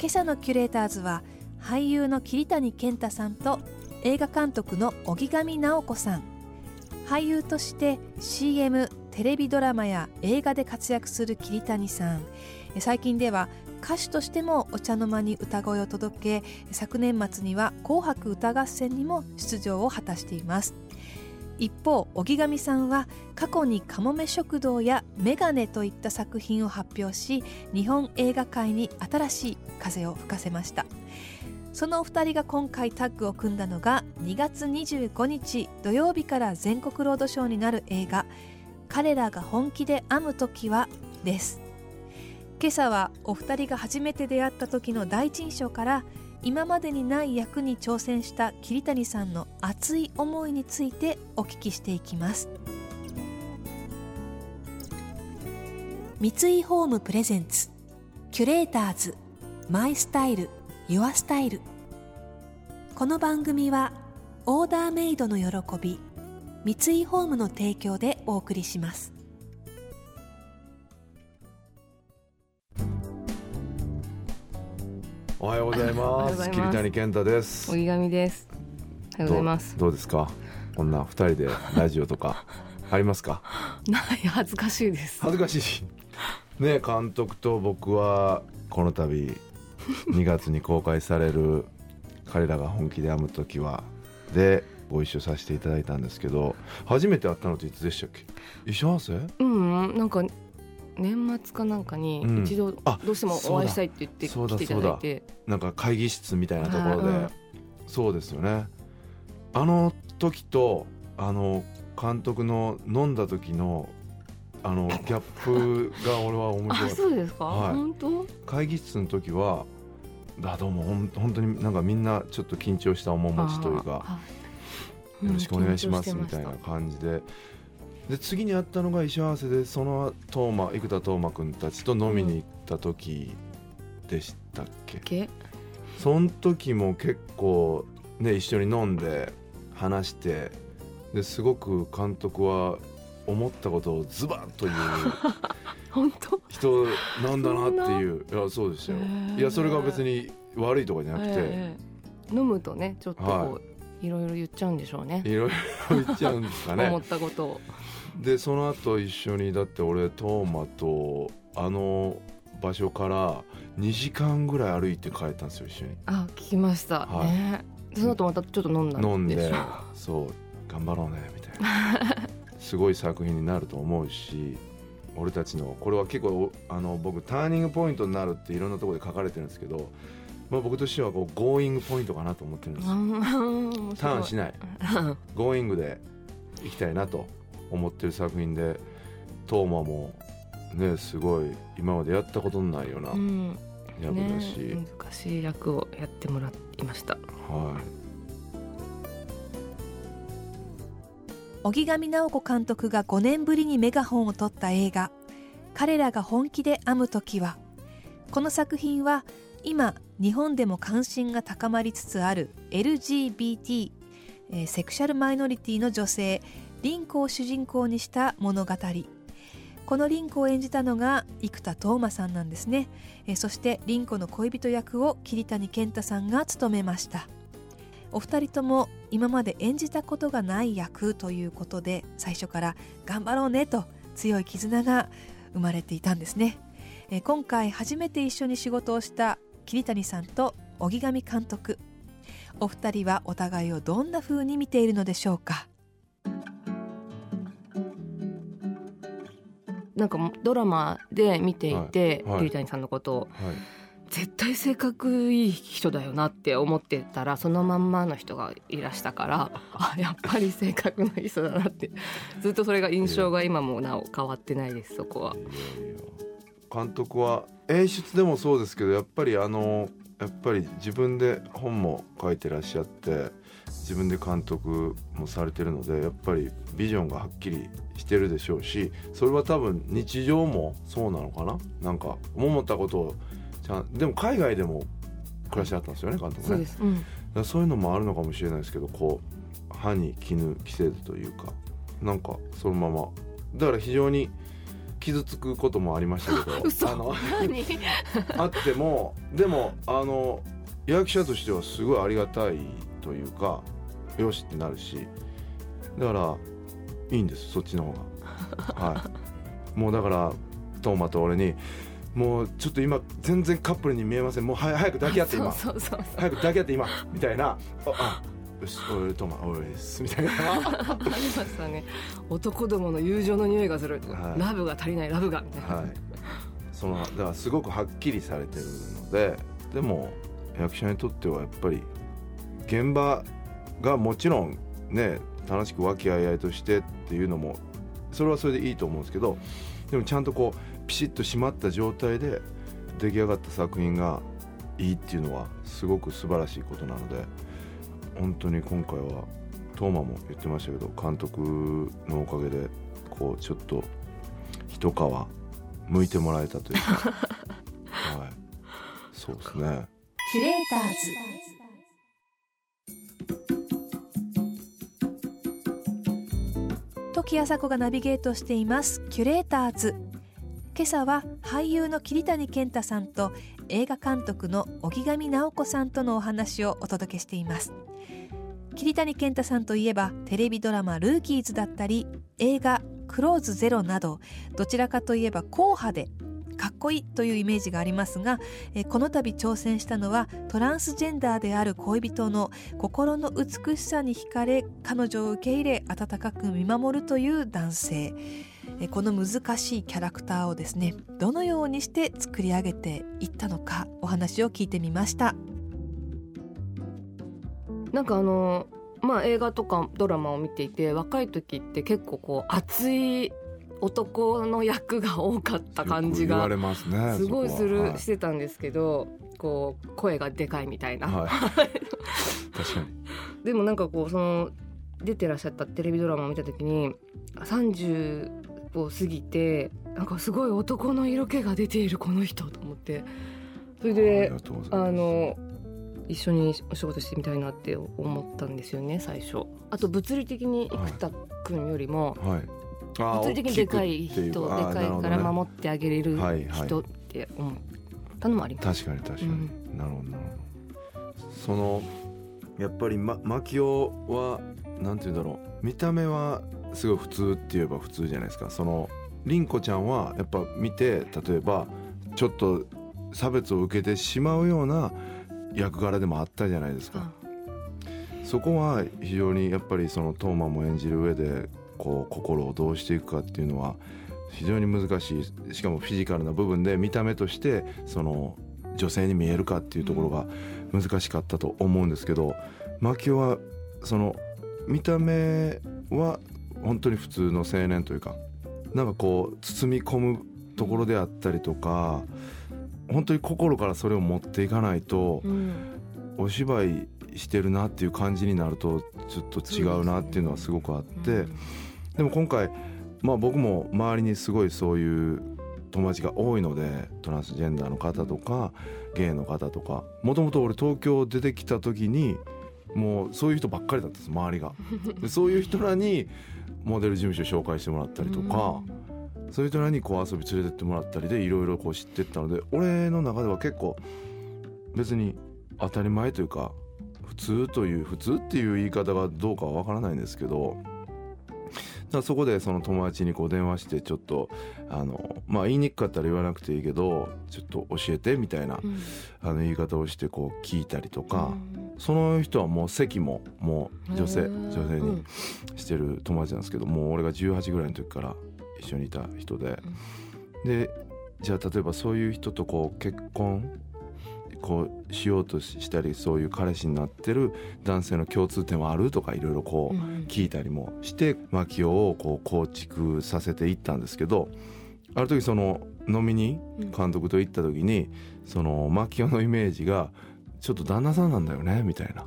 今朝のキュレーターズは俳優の桐谷健太さんと映画監督の荻上直子さん。俳優として CM テレビドラマや映画で活躍する桐谷さん。最近では歌手としてもお茶の間に歌声を届け昨年末には「紅白歌合戦」にも出場を果たしています。一方荻上さんは過去に「かもめ食堂」や「メガネ」といった作品を発表し日本映画界に新しい風を吹かせました。そのお二人が今回タッグを組んだのが2月25日土曜日から全国ロードショーになる映画「彼らが本気で編む時は」です。今朝はお二人が初めて出会った時の第一印象から今までにない役に挑戦した桐谷さんの熱い思いについてお聞きしていきます。三井ホームプレゼンツキュレーターズマイスタイルユアスタイル。この番組はオーダーメイドの喜び三井ホームの提供でお送りします。おはようございます。桐谷健太です。荻上です。おはようございます。どうですか？こんな二人でラジオとか ありますか？ない恥ずかしいです。恥ずかしい。ね監督と僕はこの度2月に公開される 彼らが本気で編む時はでご一緒させていただいたんですけど初めて会ったのっていつでしたっけ？一緒合わせうんなんか年末かなんかに一度どうしてもお会いしたいって言って来ていただいて、なんか会議室みたいなところで、うん、そうですよね。あの時とあの監督の飲んだ時のあのギャップが俺は面白い そうですか、はい、本当？会議室の時はだどうもほん本当になんかみんなちょっと緊張した面持ちというか、よろしくお願いしますみたいな感じで。で次に会ったのが石合わせでそのトーマ生田斗真君たちと飲みに行った時でしたっけ、うん、その時も結構ね一緒に飲んで話してですごく監督は思ったことをズバッと言う。本当？人なんだなっていう。いやそうでしたよいやそれが別に悪いとかじゃなくて。飲むとねちょっとこう、はい、いろいろ言っちゃうんでしょうね。いろいろ言っちゃうんですかね。思ったことを。でその後一緒にだって俺トーマとあの場所から2時間ぐらい歩いて帰ったんですよ一緒に。あ聞きました、はい、ね。その後またちょっと飲んだん飲んでそう頑張ろうねみたいな。すごい作品になると思うし俺たちのこれは結構あの僕ターニングポイントになるっていろんなところで書かれてるんですけど、まあ、僕としてはこう going point かなと思ってるんですよ。ターンしない。 going でいきたいなと思ってる作品でトーマもねすごい今までやったことのないような役だし、ね、難しい役をやってもらいました。はい荻上直子監督が5年ぶりにメガホンを取った映画「彼らが本気で編む時は」この作品は今日本でも関心が高まりつつある LGBT、え、セクシャルマイノリティの女性リンコを主人公にした物語。このリンコを演じたのが生田斗真さんなんですね。えそしてリンコの恋人役を桐谷健太さんが務めました。お二人とも今まで演じたことがない役ということで最初から頑張ろうねと強い絆が生まれていたんですね。え今回初めて一緒に仕事をした桐谷さんと荻上監督。お二人はお互いをどんな風に見ているのでしょうか？なんかドラマで見ていて、はい、桐谷さんのことを、はい、絶対性格いい人だよなって思ってたらそのまんまの人がいらしたからあやっぱり性格のいい人だなって ずっとそれが印象が今もなお変わってないですそこは。監督は演出でもそうですけどやっぱりあのやっぱり自分で本も書いてらっしゃって自分で監督もされてるのでやっぱりビジョンがはっきりしてるでしょうしそれは多分日常もそうなのかな？なんか思ったことをちゃんでも海外でも暮らしあったんですよね監督ね。そううん、そういうのもあるのかもしれないですけどこう歯に絹着せずというかなんかそのまま。だから非常に傷つくこともありましたけど あの あってもでもあの役者としてはすごいありがたいというかよしってなるしだからいいんですそっちの方が。はい。もうだからトーマと俺にもうちょっと今全然カップルに見えません。もう早く抱き合って今。早く抱き合って今。みたいな。ああよしおいトマおいす。みたいな。ありましたね。男どもの友情の匂いがする、はい、ラブが足りないラブがみたいな、はい、そのだからすごくはっきりされてるのででも役者にとってはやっぱり現場がもちろんね楽しく和気あいあいとしてっていうのもそれはそれでいいと思うんですけどでもちゃんとこうピシッと締まった状態で出来上がった作品がいいっていうのはすごく素晴らしいことなので本当に今回はトーマも言ってましたけど監督のおかげでこうちょっと一皮向いてもらえたというか。はい。そうですね。キュレーターズ時あさこがナビゲートしています。キュレーターズ。今朝は俳優の桐谷健太さんと映画監督の荻上直子さんとのお話をお届けしています。桐谷健太さんといえばテレビドラマ「ルーキーズ」だったり映画「クローズゼロなどどちらかといえば硬派でかっこいいというイメージがありますがこの度挑戦したのはトランスジェンダーである恋人の心の美しさに惹かれ彼女を受け入れ温かく見守るという男性。この難しいキャラクターをですねどのようにして作り上げていったのかお話を聞いてみました。なんかあのまあ映画とかドラマを見ていて若い時って結構こう熱い男の役が多かった感じがすごいするしてたんですけどこう声がでかいみたいな、はい、確かに。でもなんかこうその出てらっしゃったテレビドラマを見た時に30を過ぎてなんかすごい男の色気が出ているこの人と思って。それであの一緒にお仕事してみたいなって思ったんですよね最初。あと物理的に生田君よりも、はい、物理的にでかい人でかいから守ってあげれる人って思ったのもあります、確かに確かに、うん、なるほどなるほど。そのやっぱり、ま、牧雄はなんて言うんだろう。見た目はすごい普通って言えば普通じゃないですか。その凛子ちゃんはやっぱ見て例えばちょっと差別を受けてしまうような役柄でもあったじゃないですか、そこは非常にやっぱりそのトーマも演じる上でこう心をどうしていくかっていうのは非常に難しい。しかもフィジカルな部分で見た目としてその女性に見えるかっていうところが難しかったと思うんですけど牧雄はその見た目は本当に普通の青年というかなんかこう包み込むところであったりとか本当に心からそれを持っていかないと、うん、お芝居してるなっていう感じになるとちょっと違うなっていうのはすごくあって、うん、でも今回、まあ、僕も周りにすごいそういう友達が多いのでトランスジェンダーの方とかゲイの方とかもともと俺東京出てきた時にもうそういう人ばっかりだったんです周りが。でそういう人らにモデル事務所紹介してもらったりとか、うん、そういう人らにこう遊び連れてってもらったりでいろいろこう知ってったので俺の中では結構別に当たり前というか普通という普通っていう言い方がどうかはわからないんですけどだそこでその友達にこう電話してちょっとあのまあ言いにくかったら言わなくていいけどちょっと教えてみたいな、うん、あの言い方をしてこう聞いたりとか、うん、その人はもう席ももう女性女性にしてる友達なんですけどもう俺が18ぐらいの時から一緒にいた人で、うん、でじゃあ例えばそういう人とこう結婚こうしようとしたりそういう彼氏になってる男性の共通点はあるとかいろいろこう聞いたりもして牧雄をこう構築させていったんですけどある時その飲みに監督と行った時に、その牧雄のイメージがちょっと旦那さんなんだよねみたいな、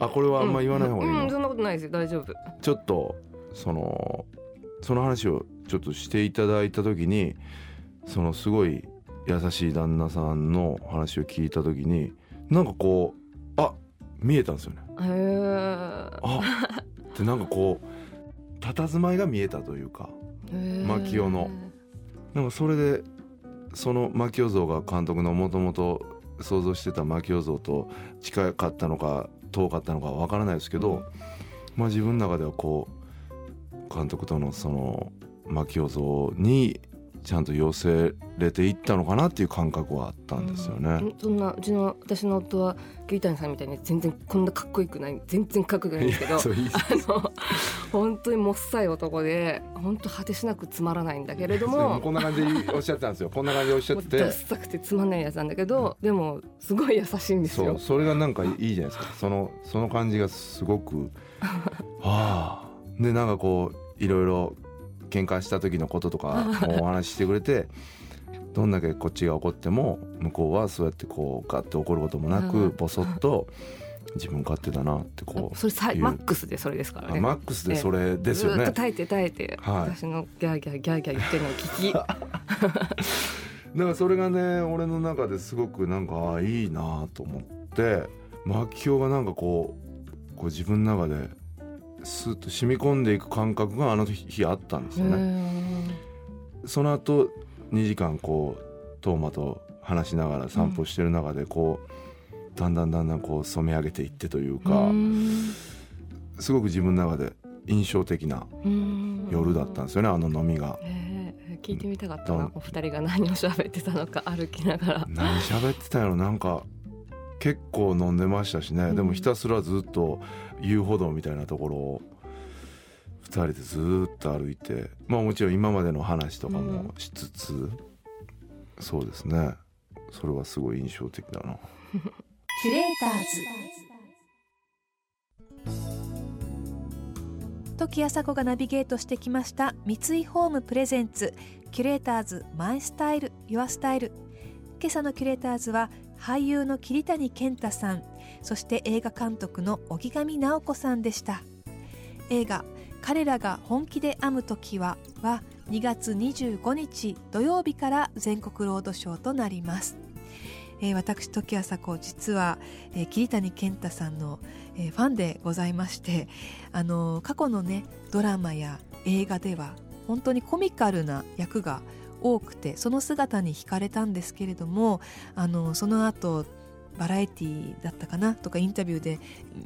あこれはあんま言わない方がいいの、うん、そんなことないです。よ大丈夫。ちょっとそのその話をちょっとしていただいた時にそのすごい優しい旦那さんの話を聞いた時になんかこうあ見えたんですよね。へあってなんかこう佇まいが見えたというか牧雄の。なんかそれでその牧雄像が監督のもともと想像してた牧雄像と近かったのか遠かったのかわからないですけど、うん、まあ自分の中ではこう監督とのその牧雄像にちゃんと寄せれていったのかなっていう感覚はあったんですよね。うん、そんなうちの私の夫は桐谷さんみたいに全然こんなかっこよくない全然かっこよくないんですけどあの本当にもっさい男で本当果てしなくつまらないんだけれどもこんな感じでおっしゃってたんですよ。こんな感じでおっしゃって。てダッサくてつまんないやつなんだけど、う。ん、でもすごい優しいんですよ。それがなんかいいじゃないですか。そのその感じがすごく はあ。でなんかこういろいろ喧嘩した時のこととかも お話ししてくれてどんだけこっちが怒っても向こうはそうやってこうガッて怒ることもなくボソッと自分勝手だなってこうそれマックスでそれですからね。マックスでそれですよね。ずっと耐えて耐えて、はい、私のギャーギャーギャーギャー言ってるのを聞き。だからそれがね俺の中ですごくなんかあいいなと思って牧雄がなんかこうこう自分の中でスッと染み込んでいく感覚があの日あったんですよね。その後2時間こうトーマと話しながら散歩してる中でこう、だんだんだんだんこう染め上げていってというかすごく自分の中で印象的な夜だったんですよねあの飲みが。聞いてみたかったなお二人が何を喋ってたのか歩きながら。何喋ってたのなんか結構飲んでましたしね、うん、でもひたすらずっと遊歩道みたいなところを2人でずっと歩いてまあもちろん今までの話とかもしつつ、うん、そうですね。それはすごい印象的だな。キュレーターズ。時あさこがナビゲートしてきました三井ホームプレゼンツキュレーターズマイスタイルユアスタイル。今朝のキュレーターズは俳優の桐谷健太さんそして映画監督の荻上直子さんでした。映画「彼らが本気で編む時は」は2月25日土曜日から全国ロードショーとなります。えー、私時あさこ実は、えー、桐谷健太さんの、えー、ファンでございましてあのー、過去のねドラマや映画では本当にコミカルな役が多くてその姿に惹かれたんですけれどもあのその後バラエティだったかなとかインタビューで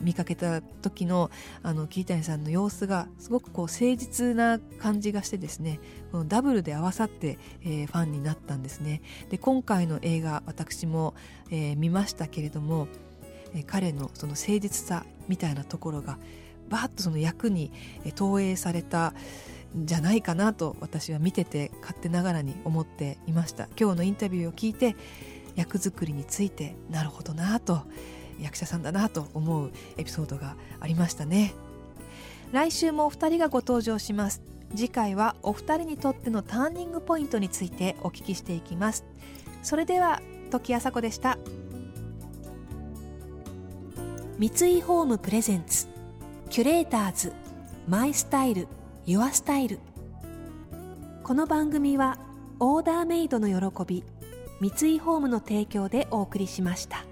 見かけた時のあの桐谷さんの様子がすごくこう誠実な感じがしてですねこのダブルで合わさって、えー、ファンになったんですね。で今回の映画私も、えー、見ましたけれども、えー、彼のその誠実さみたいなところがバーッとその役に投影されたじゃないかなと私は見てて勝手ながらに思っていました。今日のインタビューを聞いて役作りについてなるほどなと役者さんだなと思うエピソードがありましたね。来週もお二人がご登場します。次回はお二人にとってのターニングポイントについてお聞きしていきます。それでは時あさこでした。三井ホームプレゼンツキュレーターズマイスタイル。ユアスタイルこの番組はオーダーメイドの喜び三井ホームの提供でお送りしました。